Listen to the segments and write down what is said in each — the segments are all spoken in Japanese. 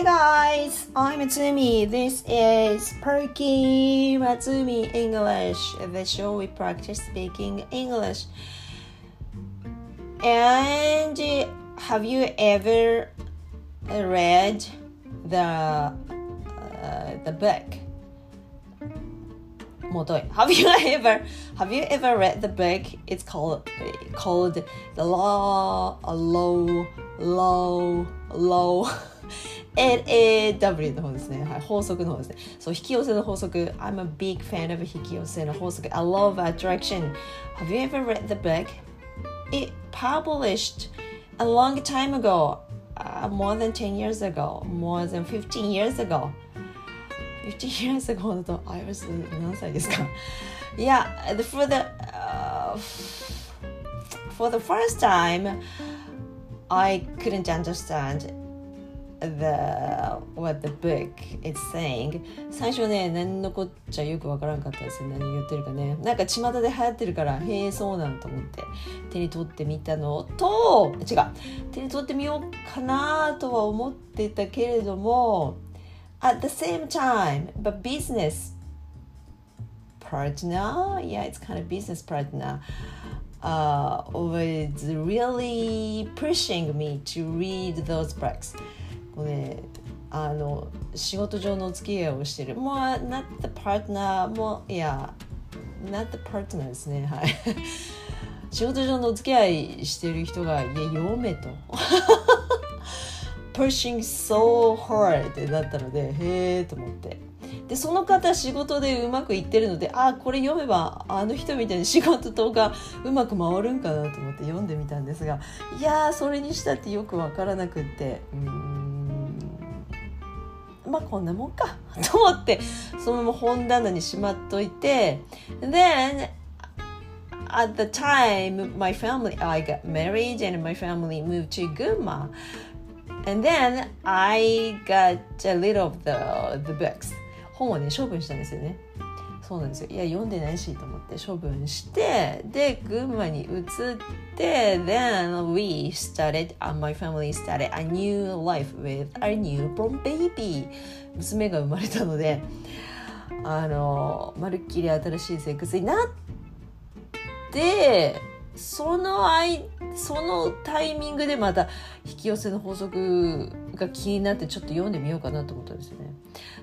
Hey guys, I'm Matsumi. This is Perky Matsumi English, the show we practice speaking English. And uh, have you ever read the uh, the book? Have you ever have you ever read the book? It's called called the law, low, low, low. LAW の方ですね。はい、法則の方ですね。そう、引き寄せの法則。I'm a big fan of 引き寄せの法則。I love attraction. Have you ever read the book? It published a long time ago. Uh, more than 10 years ago. More than 15 years ago. 15 years ago だと、I was 何歳ですか Yeah, for the、uh, for the first time, I couldn't understand the what the book is saying 最初ね何のこっちゃよくわからんかったですね何言ってるかねなんか巷で流行ってるからへえそうなんと思って手に取ってみたのと違う手に取ってみようかなとは思ってたけれども at the same time but business partner yeah it's kind of business partner uh, was really pushing me to read those books こうねあの仕事上のお付き合いをしてる。もう not the partner もいや not the partner ですね。はい。仕事上のお付き合いしてる人が「いや読め」と。Pushing so hard ってなったのでへえと思って。でその方仕事でうまくいってるのでああこれ読めばあの人みたいに仕事とかうまく回るんかなと思って読んでみたんですがいやそれにしたってよく分からなくって。うん。まあこんなもんかと思ってそのまま本棚にしまっといて Then at the time my family I got married and my family moved to Gunma and then I got a little of the, the books 本をね処分したんですよねそうなんですよ。いや読んでないしと思って処分してで群馬に移って then we started、my family started a new life with a newborn baby. 娘が生まれたのであのまるっきり新しい生活になってそのいそのタイミングでまた引き寄せの法則が気になってちょっと読んでみようかなと思ったんですよね。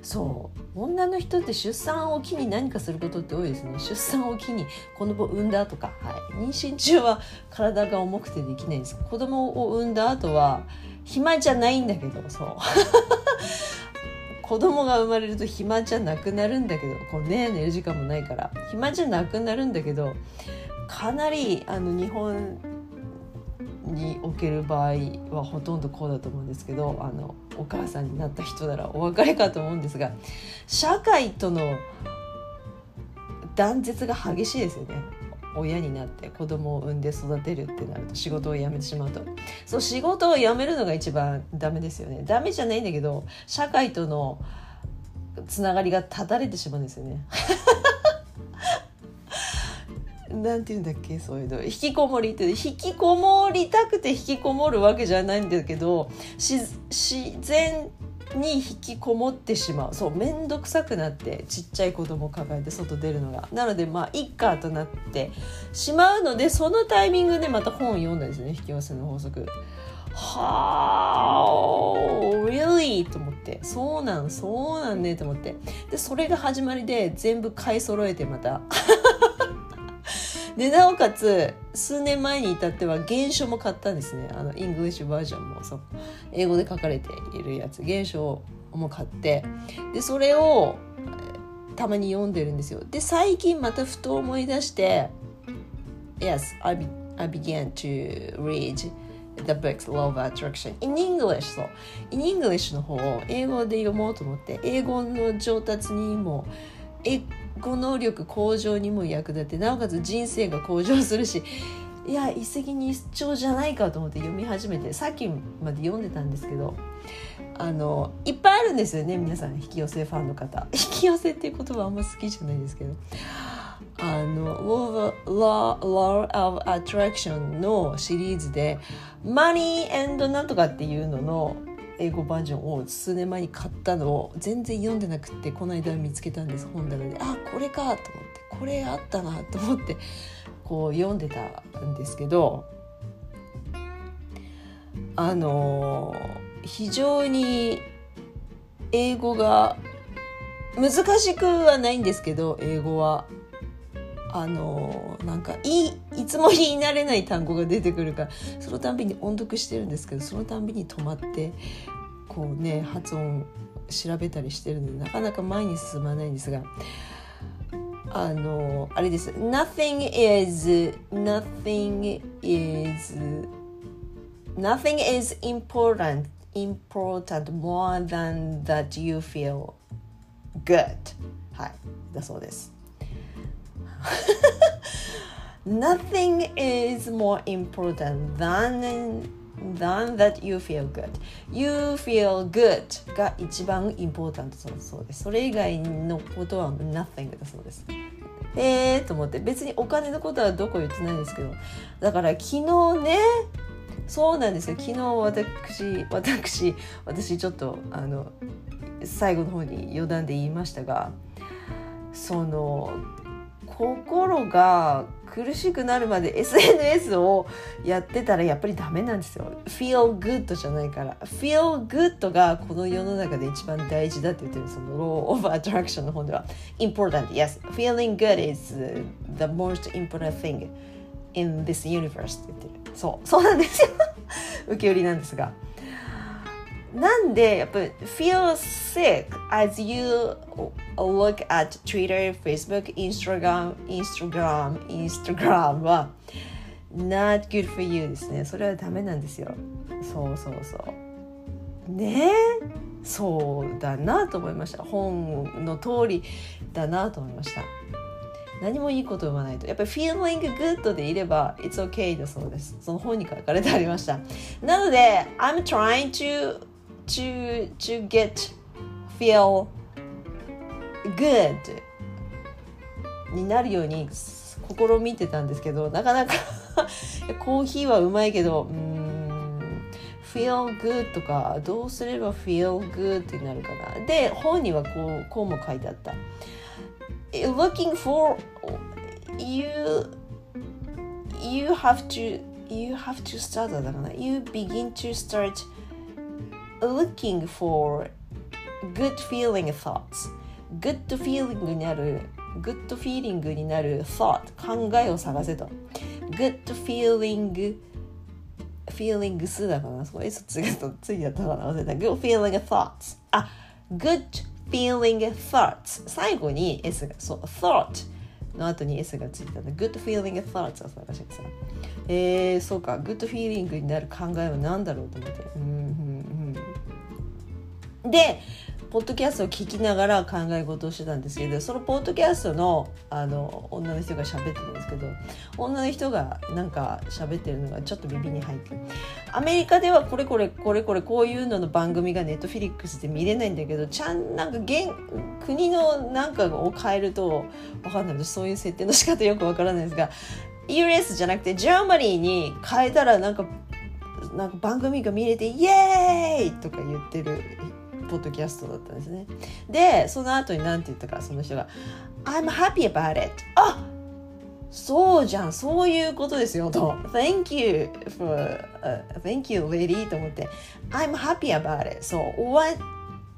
そう。女の人って出産を機に何かすることって多いですね。出産を機に子供を産んだとか、はい、妊娠中は体が重くてできないんです。子供を産んだ後は暇じゃないんだけど。そう。子供が生まれると暇じゃなくなるんだけど。こうね寝る時間もないから。暇じゃなくなるんだけどかなりあの日本における場合はほとんどこうだと思うんですけどあのお母さんになった人ならお別れかと思うんですが社会との断絶が激しいですよね。親になって子供を産んで育てるってなると仕事を辞めてしまうと。そう仕事を辞めるのが一番ダメですよね。ダメじゃないんだけど社会とのつながりが断たれてしまうんですよね。なんて言うんだっけ？そういうの。引きこもりって引きこもりたくて引きこもるわけじゃないんだけど自然に引きこもってしまう。そう面倒くさくなってちっちゃい子供を抱えて外出るのが。なのでまあ一家となってしまうのでそのタイミングでまた本を読んだんですね。引き寄せの法則。はあ really と思って。そうなんそうなんねと思って。でそれが始まりで全部買い揃えてまた。でなおかつ数年前に至っては原書も買ったんですね。あのイングリッシュバージョンもそう。英語で書かれているやつ。原書も買って。でそれをたまに読んでるんですよ。で最近またふと思い出して Yes, I, be, I began to read the books Law of Attraction in English. そう。In English の方を英語で読もうと思って英語の上達にも英語能力向上にも役立ってなおかつ人生が向上するし いや一石二鳥じゃないかと思って読み始めてさっきまで読んでたんですけどあのいっぱいあるんですよね皆さん引き寄せファンの方。引き寄せっていう言葉あんま好きじゃないですけど。あの Law, Law of Attraction のシリーズで Money and なんとかっていうのの英語バージョンを数年前に買ったのを全然読んでなくってこの間見つけたんです本棚で。あこれかと思ってこれあったなと思ってこう読んでたんですけどあの非常に英語が難しくはないんですけど英語は。あのなんかいいつも言い慣れない単語が出てくるからそのたんびに音読してるんですけどそのたんびに止まってこうね発音調べたりしてるのでなかなか前に進まないんですがあのあれです。Nothing is nothing is nothing is important important more than that you feel good. はいだそうです。Nothing is more important than than that you feel good. You feel good が一番 important そうです。それ以外のことは nothing だそうです。えーと思って別にお金のことはどこ言ってないんですけどだから昨日ねそうなんですよ昨日私私私ちょっとあの最後の方に余談で言いましたがその心が苦しくなるまで SNS をやってたらやっぱりダメなんですよ。feel good じゃないから。feel good がこの世の中で一番大事だって言ってるその law of attraction の本では important, yes. feeling good is the most important thing in this universe って言ってる。そう、そうなんですよ。受け売りなんですが。なんでやっぱり feel sick as you look at Twitter, Facebook, Instagram, Instagram, Instagram は not good for you ですね。それはダメなんですよ。そうそうそう。ねえそうだなと思いました。本の通りだなと思いました。何もいいこと言わないとやっぱり feeling good でいれば it's okay だそうですその本に書かれてありましたなので I'm trying to to to get feel good になるように試みてたんですけどなかなかコーヒーはうまいけどうん feel good とかどうすれば feel good になるかなで本にはこうこうも書いてあった looking for you you have to you have to start だからな you begin to start looking for good feeling thoughts good feeling になる good feeling になる thought 考えを探せと good feeling feelings だからなそこ S ついたついたかな忘れた good feeling thoughts あ good feeling thoughts 最後に S がそう thought の後に S がついたの good feeling thoughts を探してさえー、そうか good feeling になる考えは何だろうと思ってうんでポッドキャストを聞きながら考え事をしてたんですけどそのポッドキャストのあの女の人が喋ってるんですけど女の人がなんか喋ってるのがちょっと耳に入ってアメリカではこれこれこれこれこういうのの番組がネットフィリックスで見れないんだけどちゃんなんか現国のなんかを変えるとわかんない。そういう設定の仕方よくわからないですが US じゃなくて Germany に変えたらなんかなんか番組が見れてイエーイとか言ってるポッドキャストだったんですね。で、その後に何て言ったか、その人が、I'm happy about it. あそうじゃん、そういうことですよ、と。Thank you for,、uh, thank you, lady と思って、I'm happy about it. そう、what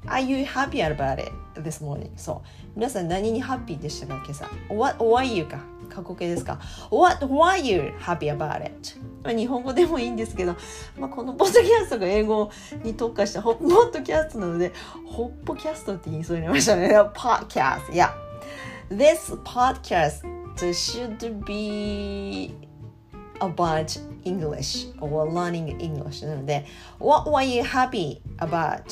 are you happy about it this morning? そう。皆さん何にハッピーでしたか、今朝。What, what are you か。過去形ですか What why you happy about it? 日本語でもいいんですけど、まあ、このポッドキャストが英語に特化したホッポッドキャストなのでホッポキャストって言いそうになりましたね podcast yeah this podcast should be about English or learning English なので What were you happy about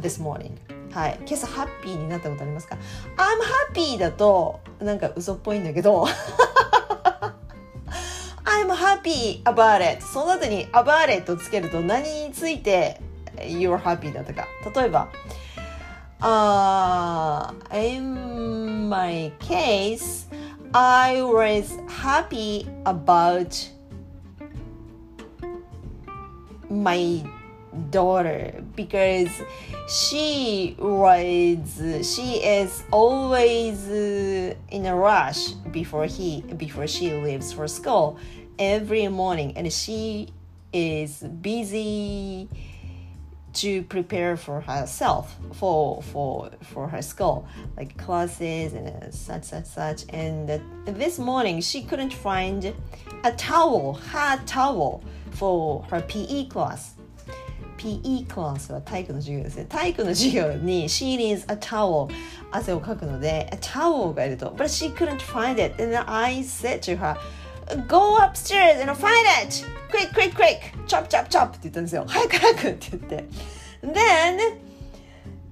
this morning? はい、今朝ハッピーになったことありますか ?I'm happy だとなんか嘘っぽいんだけど I'm happy about it その後に about it をつけると何について you're happy だったか例えば、uh, in my case I was happy about my daughter because she was she is always in a rush before he before she leaves for school every morning. And she is busy to prepare for herself for for for her school like classes and uh, such such such. And uh, this morning she couldn't find a towel her towel for her PE class PE クラスは体育の授業ですね。体育の授業に she needs a towel 汗をかくので a towel がいると but she couldn't find it and I said to her go upstairs and find it quick quick quick chop chop chop って言ったんですよ。早く早くって言って。Then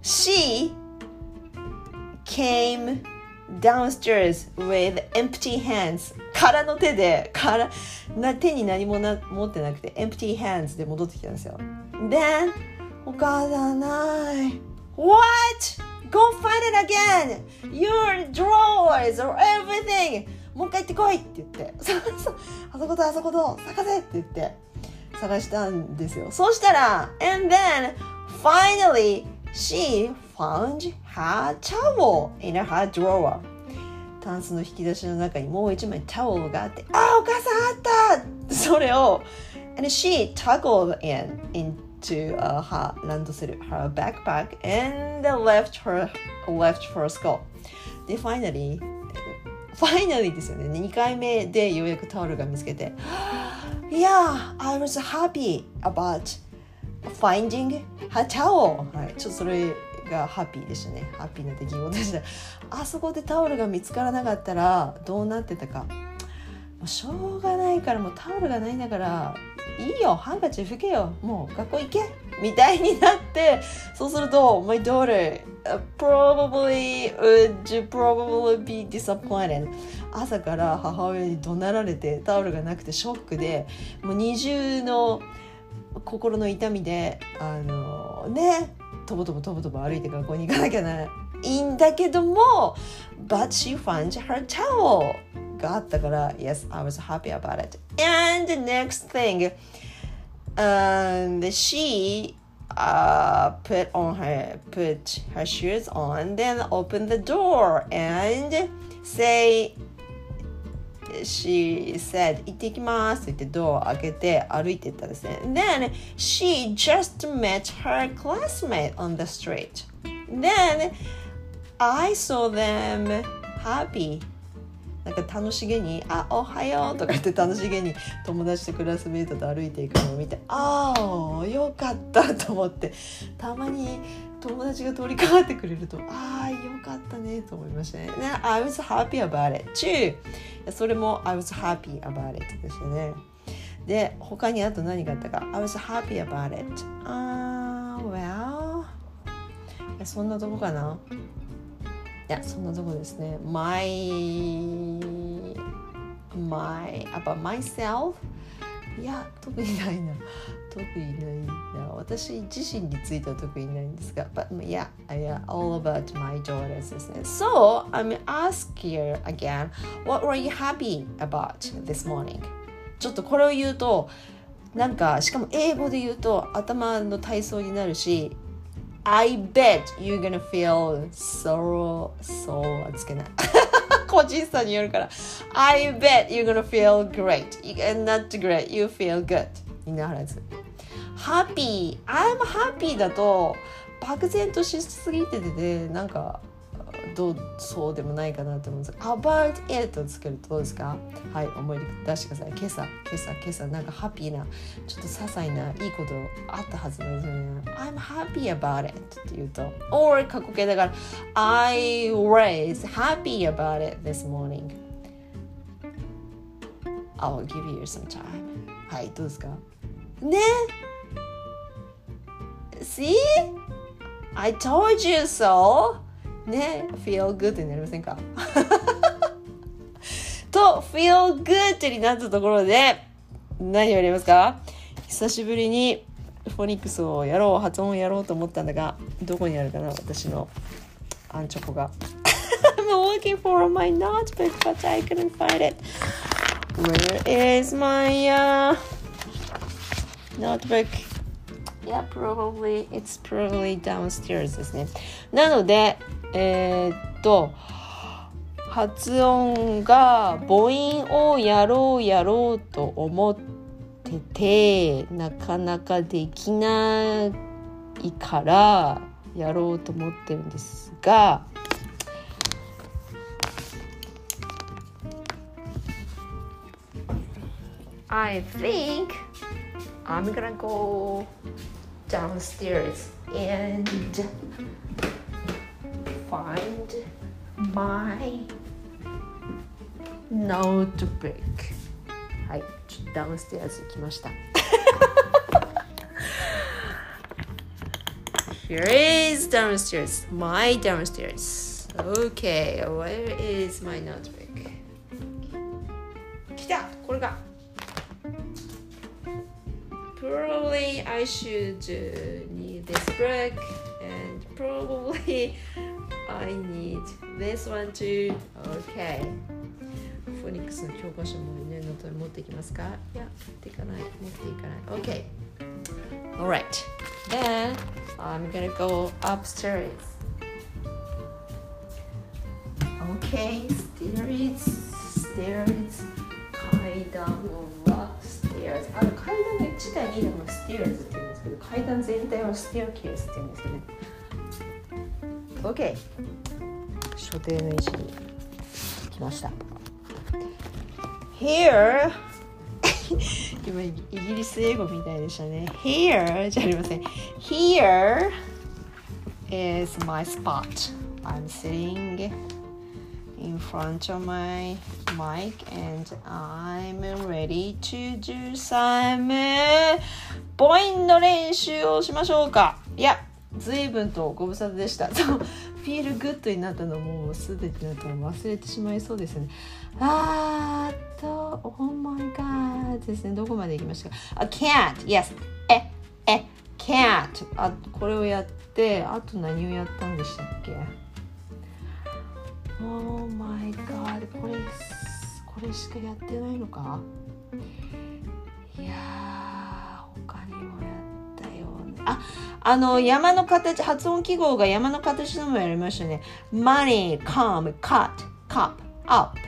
she came downstairs with empty hands 空の手で空な手に何もな持ってなくて empty hands で戻ってきたんですよ Then お母さんない What? Go find it again! Your drawers or everything! もう一回行ってこいって言ってあそことあそこと探せって言って探したんですよそうしたら And then finally she found her towel in her drawer タンスの引き出しの中にもう一枚タオルがあってあお母さんあったそれを and she toggled in into、uh, her ランドセル her backpack and left her left for school で finally finally ですよね2回目でようやくタオルが見つけて Yeah I was happy about finding her towel はい、ちょっとそれがハッピーでしたね。ハッピーな出来事でした。あそこでタオルが見つからなかったらどうなってたか。もうしょうがないからもうタオルがないんだからいいよ。ハンカチ拭けよ。もう学校行け。みたいになってそうすると My daughter probably would probably be disappointed. 朝から母親に怒鳴られてタオルがなくてショックでもう二重の心の痛みであのねとぼとぼとぼとぼ歩いて学校に行かなきゃないいんだけども But she found her towel があったから Yes, I was happy about it And the next thing and she uh, put on her put her shoes on then open the door and say she said 行ってきますって言ってドアを開けて歩いてったんですね。Then she just met her classmate on the street. Then I saw them happy. なんか楽しげに「あおはよう」とか言って楽しげに友達とクラスメートと歩いていくのを見てああよかったと思ってたまに友達が通りかかってくれると。ああよかったねと思いましたね。ね I was happy about it. too それも I was happy about it でしたね。で他にあと何があったか。I was happy about it. ああ well そんなとこかな。いやそんなとこですね。My my about myself いや特にないな。特にないな私自身については特にないんですが but yeah, yeah all about my daughters ですね so I'm ask you again what were you happy about this morning ちょっとこれを言うとなんかしかも英語で言うと頭の体操になるし I bet you're gonna feel so so はつけない個人差によるから I bet you're gonna feel great and not great you feel good にならず。Happy I'm happy だと漠然としすぎててねなんかどうそうでもないかなと思うんです。が about it をつけるとどうですか？はい思い出してください。今朝今朝今朝なんかハッピーなちょっと些細ないいことあったはずなんですよね。I'm happy about it って言うと。Or 過去形だから I was happy about it this morning. I'll give you some time. はいどうですか？ね See? I told you so! ね feel good になりませんかと feel good になったところで何をやりますか久しぶりにフォニックスをやろう発音をやろうと思ったんだがどこにあるかな私のアンチョコが I'm looking for my notebook but I couldn't find it Where is my、uh, notebook? Yeah, probably it's probably downstairs ですね。なので、えー、っと、発音が母音をやろうやろうと思ってて、なかなかできないからやろうと思ってるんですが、I think I'm gonna go downstairs and find my notebook はいちょっとダウンステアーズ行きました Here is downstairs my downstairs Okay where is my notebook 来たこれが I should need this book and probably I need this one too. Okay. フォニックスの教科書もね、ノートに持っていきますかいや、持っていかない。持っていかない。Okay. Alright. Then I'm gonna go upstairs. Okay, stairs, stairs, 階段は stairs. あの階段の1対2でも stairs って言うん ですけど、階段全体は staircase って言うんですけどね。OK 所定の位置に来ました Here 今イギリス英語みたいでしたね Here じゃありません Here is my spot I'm sitting in front of my mic and I'm ready to do some 母音の練習をしましょうかいや随分とご無沙汰でした。フィールグッドになったのもうすでになったら忘れてしまいそうですね。あーと、Oh my god ですね。どこまで行きましたか？あ、can't, yes. え、え、can't. あ、これをやって、あと何をやったんでしたっけ ?Oh my god これ、これしかやってないのか？いやあ、あの山の形発音記号が山の形のもやりましたね money come cut cup up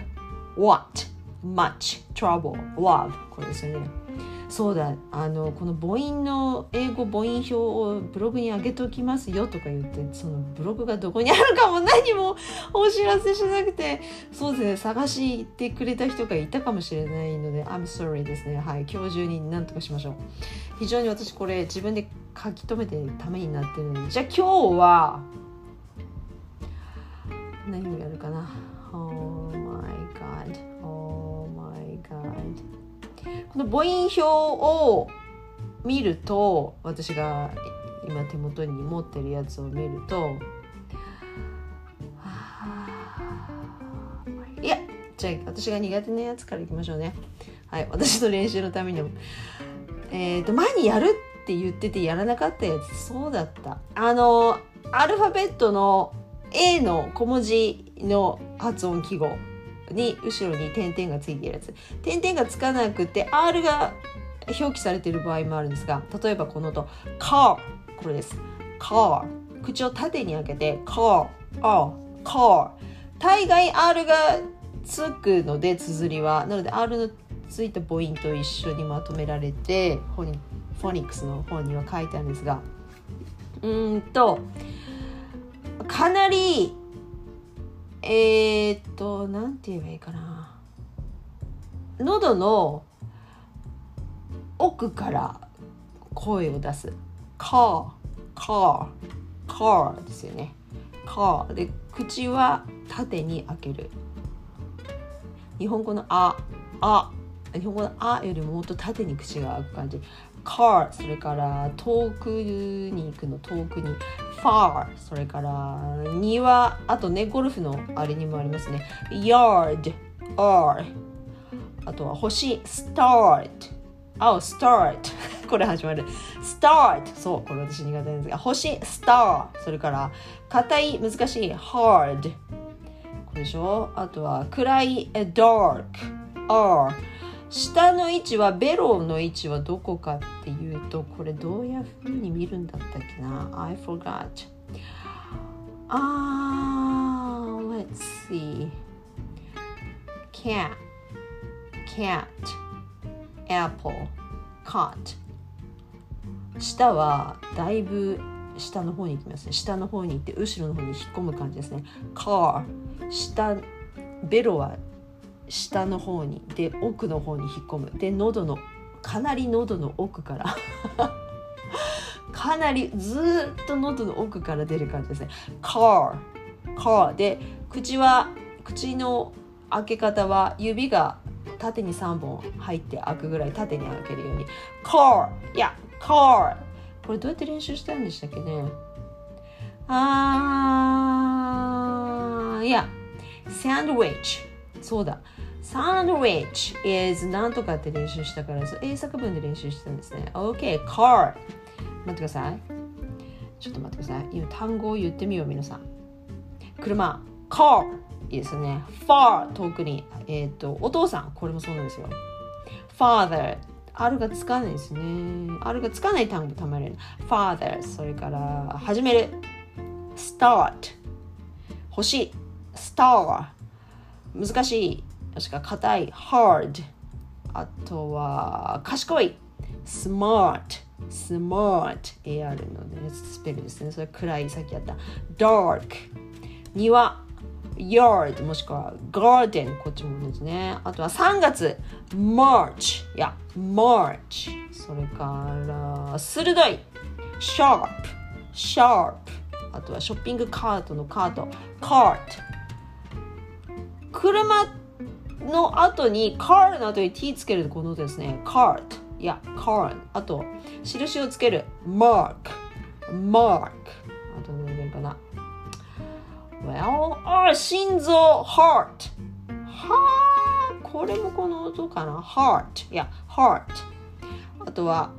what much trouble love これですよねそうだ。あのこの母音の英語母音表をブログに上げておきますよとか言ってそのブログがどこにあるかも何もお知らせしなくてそうですね探してくれた人がいたかもしれないので I'm sorry ですね。はい今日中に何とかしましょう。非常に私これ自分で書き留めてるためになってるのでじゃあ今日は何をやるかな？この母音表を見ると私が今手元に持ってるやつを見るといやじゃあ私が苦手なやつからいきましょうね。はい私の練習のためにも。えっ、ー、と前にやるって言っててやらなかったやつそうだった。あのアルファベットの A の小文字の発音記号。に後ろに点々がついているやつ。点々がつかなくて R が表記されている場合もあるんですが例えばこの音 car これです。car 口を縦に開けて car a car 大概 R がつくので綴りはなので R のついた母音と一緒にまとめられてフォニックスの方には書いてあるんですが。うんとかなりえー、っとなんて言えばいいかな。喉の奥から声を出す「カー」「カー」「カー」ですよね「カー」で口は縦に開ける。日本語の「あ」「あ」日本語の「あ」よりももっと縦に口が開く感じ。Car それから遠くに行くの遠くに far それから庭あとねゴルフのあれにもありますね。Yard or あとは星 start あ start これ始まる。Start そうこれ私苦手なんですが。星 star それから硬い難しい hard これでしょ？あとは暗い dark or 下の位置はベロの位置はどこかっていうとこれどういうふうに見るんだったっけな？I forgot. あー let's see. Cat cat apple cot 下はだいぶ下の方に行きますね。下の方に行って後ろの方に引っ込む感じですね。Car 下ベロは下の方にで奥の方に引っ込む。で喉のかなり喉の奥から かなりずっと喉の奥から出る感じですね。car car で口は口の開け方は指が縦に3本入って開くぐらい縦に開けるように。car いや car これどうやって練習したんでしたっけね。あーいや sandwich そうだ。Sandwich is なんとかって練習したから英作文で練習してたんですね。OK car 待ってください。ちょっと待ってください。今単語を言ってみよう皆さん。車。car. いいですね。far 遠くに。えっ、ー、とお父さん。これもそうなんですよ。father R がつかないですね。R がつかない単語たまれる。father それから始める。start 欲しい。star 難しい。もしくは硬い。hard あとは賢い。smart smart AR の、ね、スペルですね。それ暗いさっきやった。dark 庭。yard もしくは garden こっちもですね。あとは3月。march いや march それから鋭い。sharp sharp あとはショッピングカートのカート。cart 車の後に car の後に t つけるこのですね。cart いや car あと印をつける。mark mark あと何がいいかな。Well, あ心臓。heart はあこれもこの音かな。heart いや heart あとは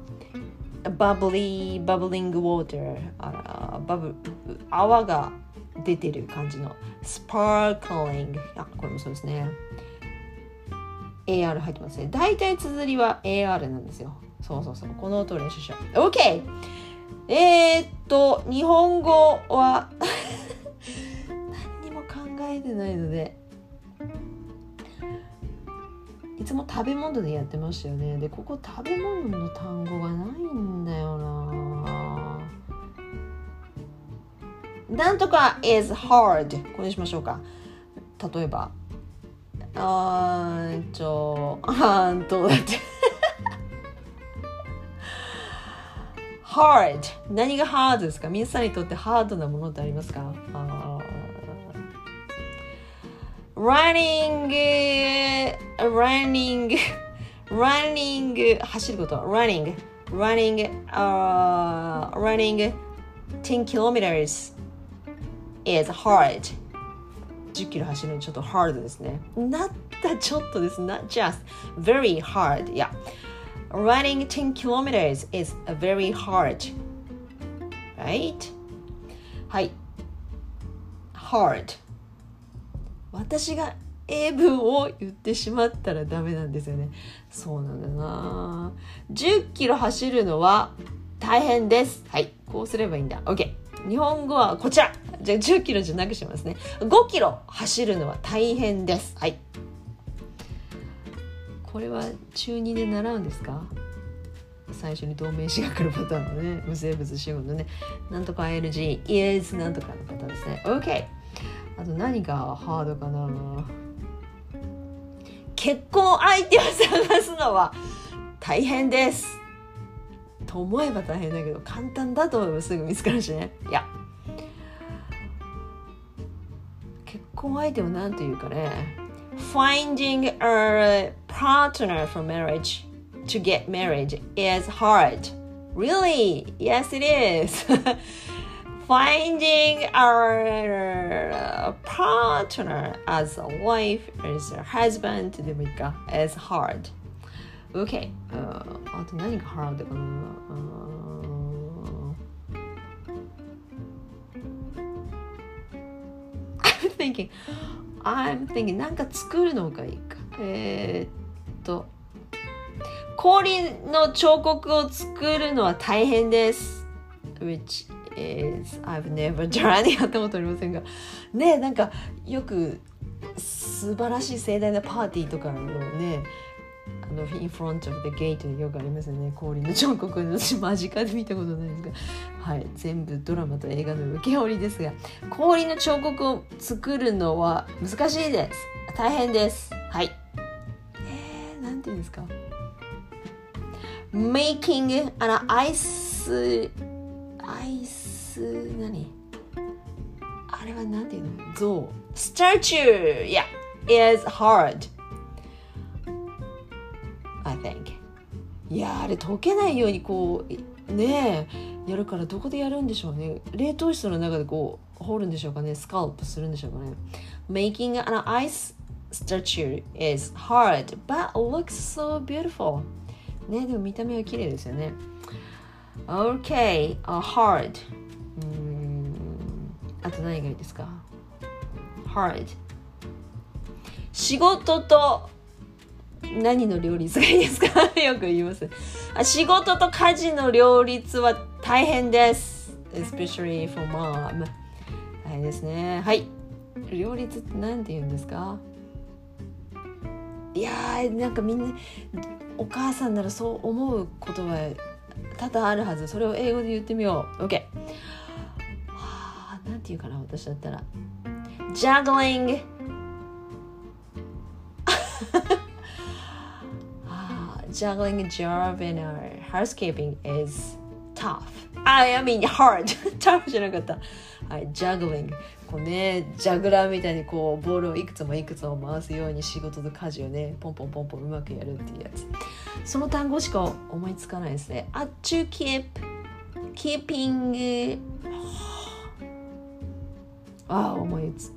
bubbly bubbling water あバブ泡が出てる感じの。sparkling あこれもそうですね。AR 入ってますね。大体綴りは AR なんですよ。そうそうそう。この音を練習しよう。OK えー、っと日本語は 何にも考えてないのでいつも食べ物でやってましたよね。でここ食べ物の単語がないんだよな。なんとか is hard これにしましょうか。例えばあーちょあーんとだって hard 何がハードですか皆さんにとってハードなものってありますか running running running 走ること running running uh, running 10 kilometers is hard 10キロ走るのちょっと hard ですね。なったちょっとです。not just very hard. Yeah. Running 10 kilometers is very hard. Right? はい。hard. 私が英文を言ってしまったらダメなんですよね。そうなんだな。10キロ走るのは大変です。はい。こうすればいいんだ。OK。日本語はこちら。じゃあ10キロじゃなくしますね。5キロ走るのは大変です。はい。これは中2で習うんですか？最初に同名詞が来るパターンのね。無生物主語のね。なんとか ING is なんとかのパターンですね。OK あと何がハードかな？結婚相手を探すのは大変です。と思えば大変だけど簡単だと思えばすぐ見つかるしねいや結婚相手を何て言うかね Finding a partner for marriage to get married is hard Really? Yes, it is. Finding a partner as a wife, as a husband でもいいか is hard. OK、uh, あと何がハードかな、I'm thinking I'm thinking なんか作るのがいいか。えー、っと氷の彫刻を作るのは大変です。which is I've never done やったことありませんが。ねなんかよく素晴らしい盛大なパーティーとかのねあの in front of the gate でよくありますよね。氷の彫刻の私間近で見たことないですが。はい。全部ドラマと映画の受け売りですが。氷の彫刻を作るのは難しいです。大変です。はい。えー、なんていうんですか？making an ice アイス何？あれはなんていうの？像。statue yeah is hard I think いやあれ溶けないようにこうねえやるからどこでやるんでしょうね冷凍室の中でこう掘るんでしょうかねスカルプするんでしょうかね Making an ice statue is hard but looks so beautiful ねでも見た目は綺麗ですよね Okay, a hard. うんあと何がいいですか ?hard. 仕事と何の両立がいいですか？よく言いますあ。仕事と家事の両立は大変です。especially for mom. 大変ですね。はい。両立って何て言うんですか？いやーなんかみんなお母さんならそう思う言葉多々あるはずそれを英語で言ってみよう OK はあなんて言うかな私だったら juggling juggling job and our housekeeping is tough. I, mean hard. Tough じゃなかった。はい juggling. こうねジャグラーみたいにこうボールをいくつもいくつも回すように仕事と家事をねポンポンポンポンうまくやるっていうやつ。その単語しか思いつかないですね。a to keep keeping ああ思いつ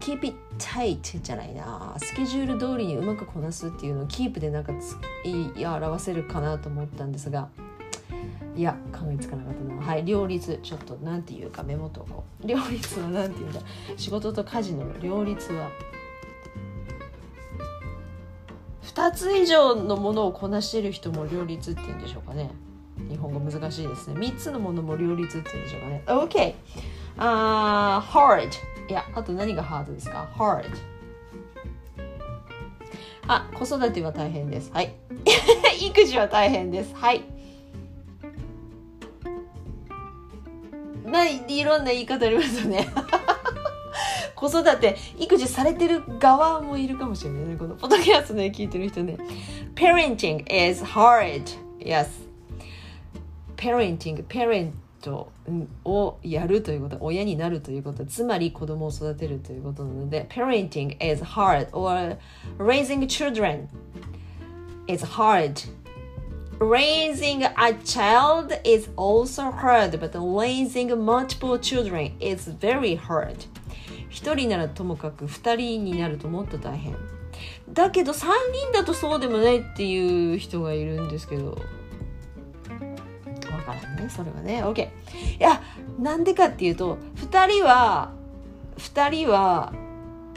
keep it tight じゃないな。スケジュール通りにうまくこなすっていうのをキープでなんかつい表せるかなと思ったんですが。いや考えつかなかったな。はい両立ちょっとなんていうかメモとこう。両立はなんていうんだ。仕事と家事の両立は。2つ以上のものをこなしてる人も両立っていうんでしょうかね。日本語難しいですね。3つのものも両立っていうんでしょうかね。OK あ、uh, hard いやあと何がハードですか？Hard あ子育ては大変です。はい。育児は大変です。はい。ないいろんな言い方ありますよね。子育て育児されてる側もいるかもしれないね。このポトキャストね聞いてる人ね。Parenting is hard yes Parenting parent をやるということ親になるということつまり子供を育てるということなので Parenting is hard or raising children is hard Raising a child is also hard, but raising multiple children is very hard. 一人ならともかく二人になるともっと大変。だけど三人だとそうでもないっていう人がいるんですけど。からね、それはね。OK。いや、なんでかっていうと、二人は、二人は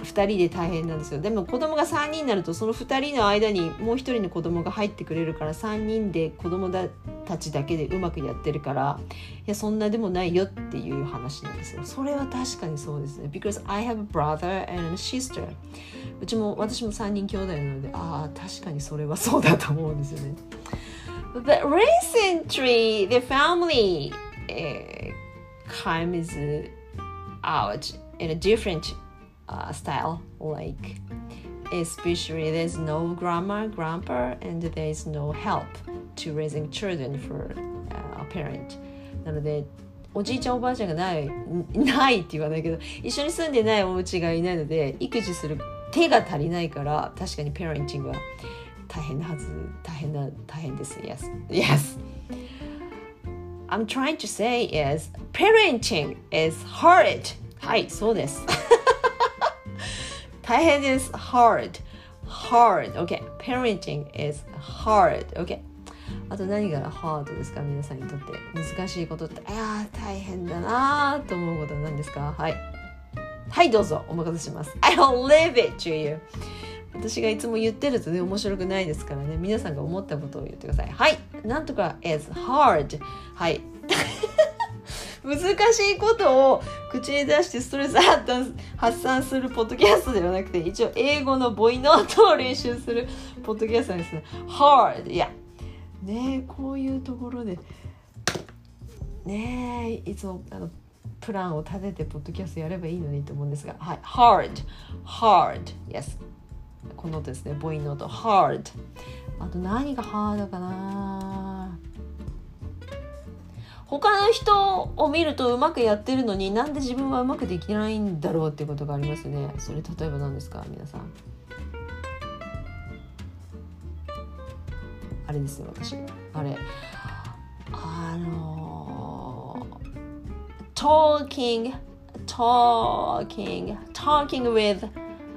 2人で大変なんですよ。でも子供が3人になるとその2人の間にもう1人の子供が入ってくれるから3人で子供たちだけでうまくやってるからいやそんなでもないよっていう話なんですよ。それは確かにそうですね。Because I have a brother and a sister うちも私も3人兄弟なのでああ確かにそれはそうだと思うんですよね。But recently the family、uh, comes out in a different uh, style like especially there's no grandma grandpa and there's no help to raising children for uh, a parent なのでおじいちゃんおばあちゃんがないないって言わないけど一緒に住んでないお家がいないので育児する手が足りないから確かにパレンティングは 大変なはず大変な大変です yes yes I'm trying to say is parenting is hard はいそうです大変です。hard. hard. OK. parenting is hard. OK. あと何がハードですか皆さんにとって。難しいことって、ああ、大変だなと思うことは何ですかはい。はい、どうぞ。お任せします。I'll leave it to you. 私がいつも言ってるとね面白くないですからね。皆さんが思ったことを言ってください。はい。なんとか is hard はい。難しいことを口に出してストレス発散するポッドキャストではなくて一応英語の母音の音を練習するポッドキャストですね hard いや。ねえこういうところで。ねえいつもあのプランを立ててポッドキャストやればいいのにと思うんですが。はい。hard hard yes このですね母音の音 hard あと何がハードかな？他の人を見るとうまくやってるのになんで自分はうまくできないんだろうっていうことがありますね。それ例えば何ですか？皆さん。あれですよ私。あれ。あの talking talking talking with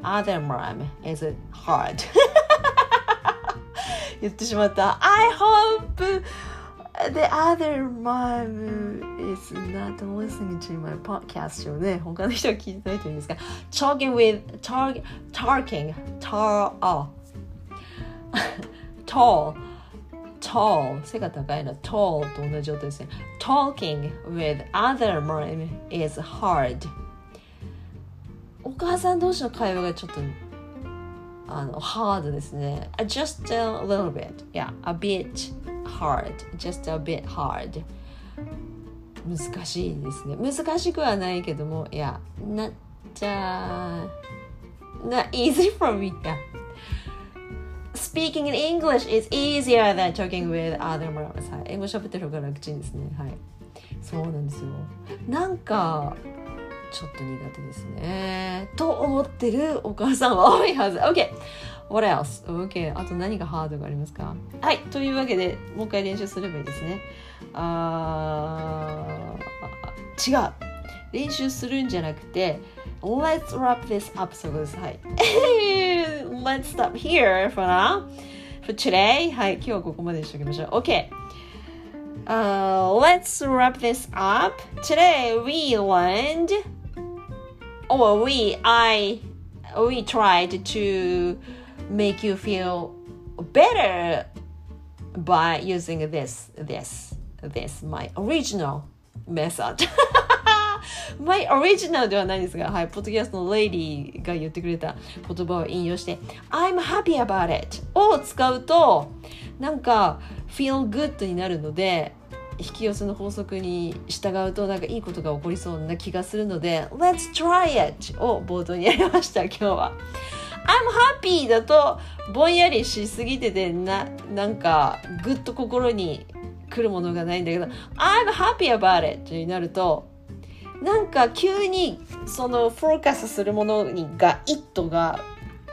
other mom is hard 言ってしまった I hope the other mom is not listening to my podcast をね他の人は聞いてないというんですが talking with talk, talking tall oh, tall tall 背が高いの tall と同じ状態ですね talking with other mom is hard お 母さん同士の会話がちょっとあの hard ですね just a little bit yeah a bit hard just a bit hard 難しいですね難しくはないけどもいやなっちゃ not easy for me yeah speaking in English is easier than talking with other moms はい英語喋ってる方が楽ちんですねはいそうなんですよなんかちょっと苦手ですね。と思ってるお母さんは多いはず。OK What else? OK あと何がハードがありますか？はい。というわけでもう一回練習すればいいですね。あ違う。練習するんじゃなくて Let's wrap this up. そうです。はい。Let's stop here for now. For today. はい。今日はここまでにしておきましょう。OK Uh, let's wrap this up. Today we learned, or we, I, we tried to make you feel better by using this, this, this, my original method. my original ではないですが、はい、ポッドキャストのレイディが言ってくれた言葉を引用して、I'm happy about it を使うと、なんか feel good になるので、引き寄せの法則に従うとなんかいいことが起こりそうな気がするので Let's try it を冒頭にやりました今日は I'm happy だとぼんやりしすぎててななんかぐっと心に来るものがないんだけど I'm happy about it になるとなんか急にそのフォーカスするものにが「イット!」が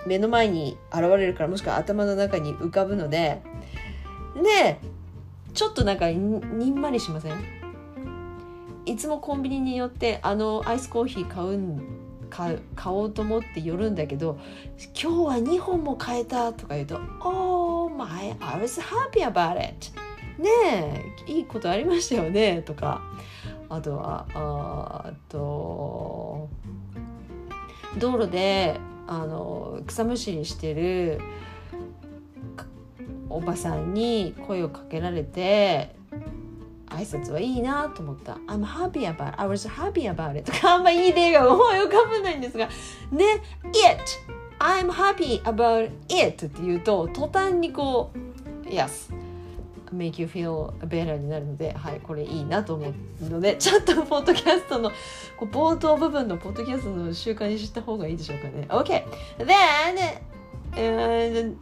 目の前に現れるからもしくは頭の中に浮かぶのででちょっとなんかにんまりしません？いつもコンビニに寄ってあのアイスコーヒー買うん買買おうと思って寄るんだけど今日は2本も買えたとか言うと「Oh my I was happy about it」ねえいいことありましたよねとか。あとはあと道路であの草むしりしてるおばさんに声をかけられて挨拶はいいなと思った。I'm happy about it. I was happy about it. とかあんまいい例が思い浮かばないんですが、ね、it! I'm happy about it! って言うと、途端にこう、yes! make you feel better になるので、はい、これいいなと思うので、ちょっとポッドキャストのこう冒頭部分のポッドキャストの習慣にした方がいいでしょうかね。OK! Then, uh,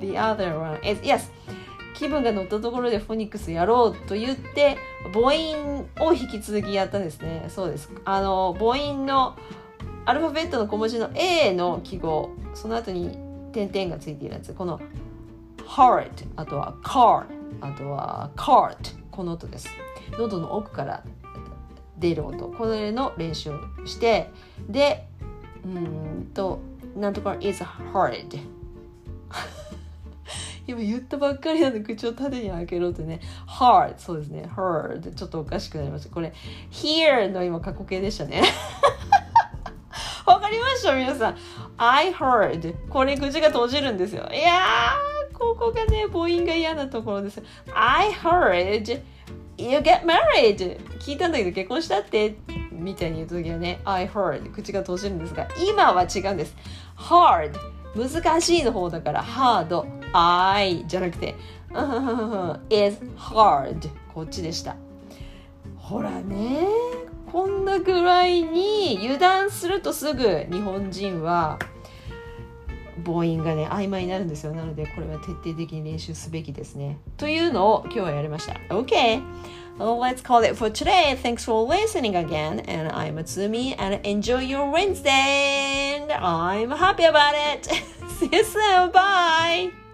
the other one is, yes! 気分が乗ったところでフォニックスやろうと言って母音を引き続きやったんですね。そうです。あの母音のアルファベットの小文字の A の記号。その後に点々がついているやつ。この heart あとは car あとは cart この音です。喉の奥から出る音。これの練習をしてでうんとなんとか is hard 今言ったばっかりなんで口を縦に開けろってね hard そうですね hard ちょっとおかしくなりましたこれ here の今過去形でしたね 他かりました皆さん。I heard. これ口が閉じるんですよ。いやー、ここがね、母音が嫌なところです。I heard you get married. 聞いたんだけど結婚したってみたいに言うときはね、I heard 口が閉じるんですが、今は違うんです。hard 難しいの方だから hard I じゃなくて is hard こっちでした。ほらねこんなぐらいに油断するとすぐ日本人は母音がね曖昧になるんですよ。なのでこれは徹底的に練習すべきですね。というのを今日はやりました。OK let's call it for today. Thanks for listening again. And I'm Atsumi and enjoy your Wednesday. I'm happy about it. See you soon. Bye.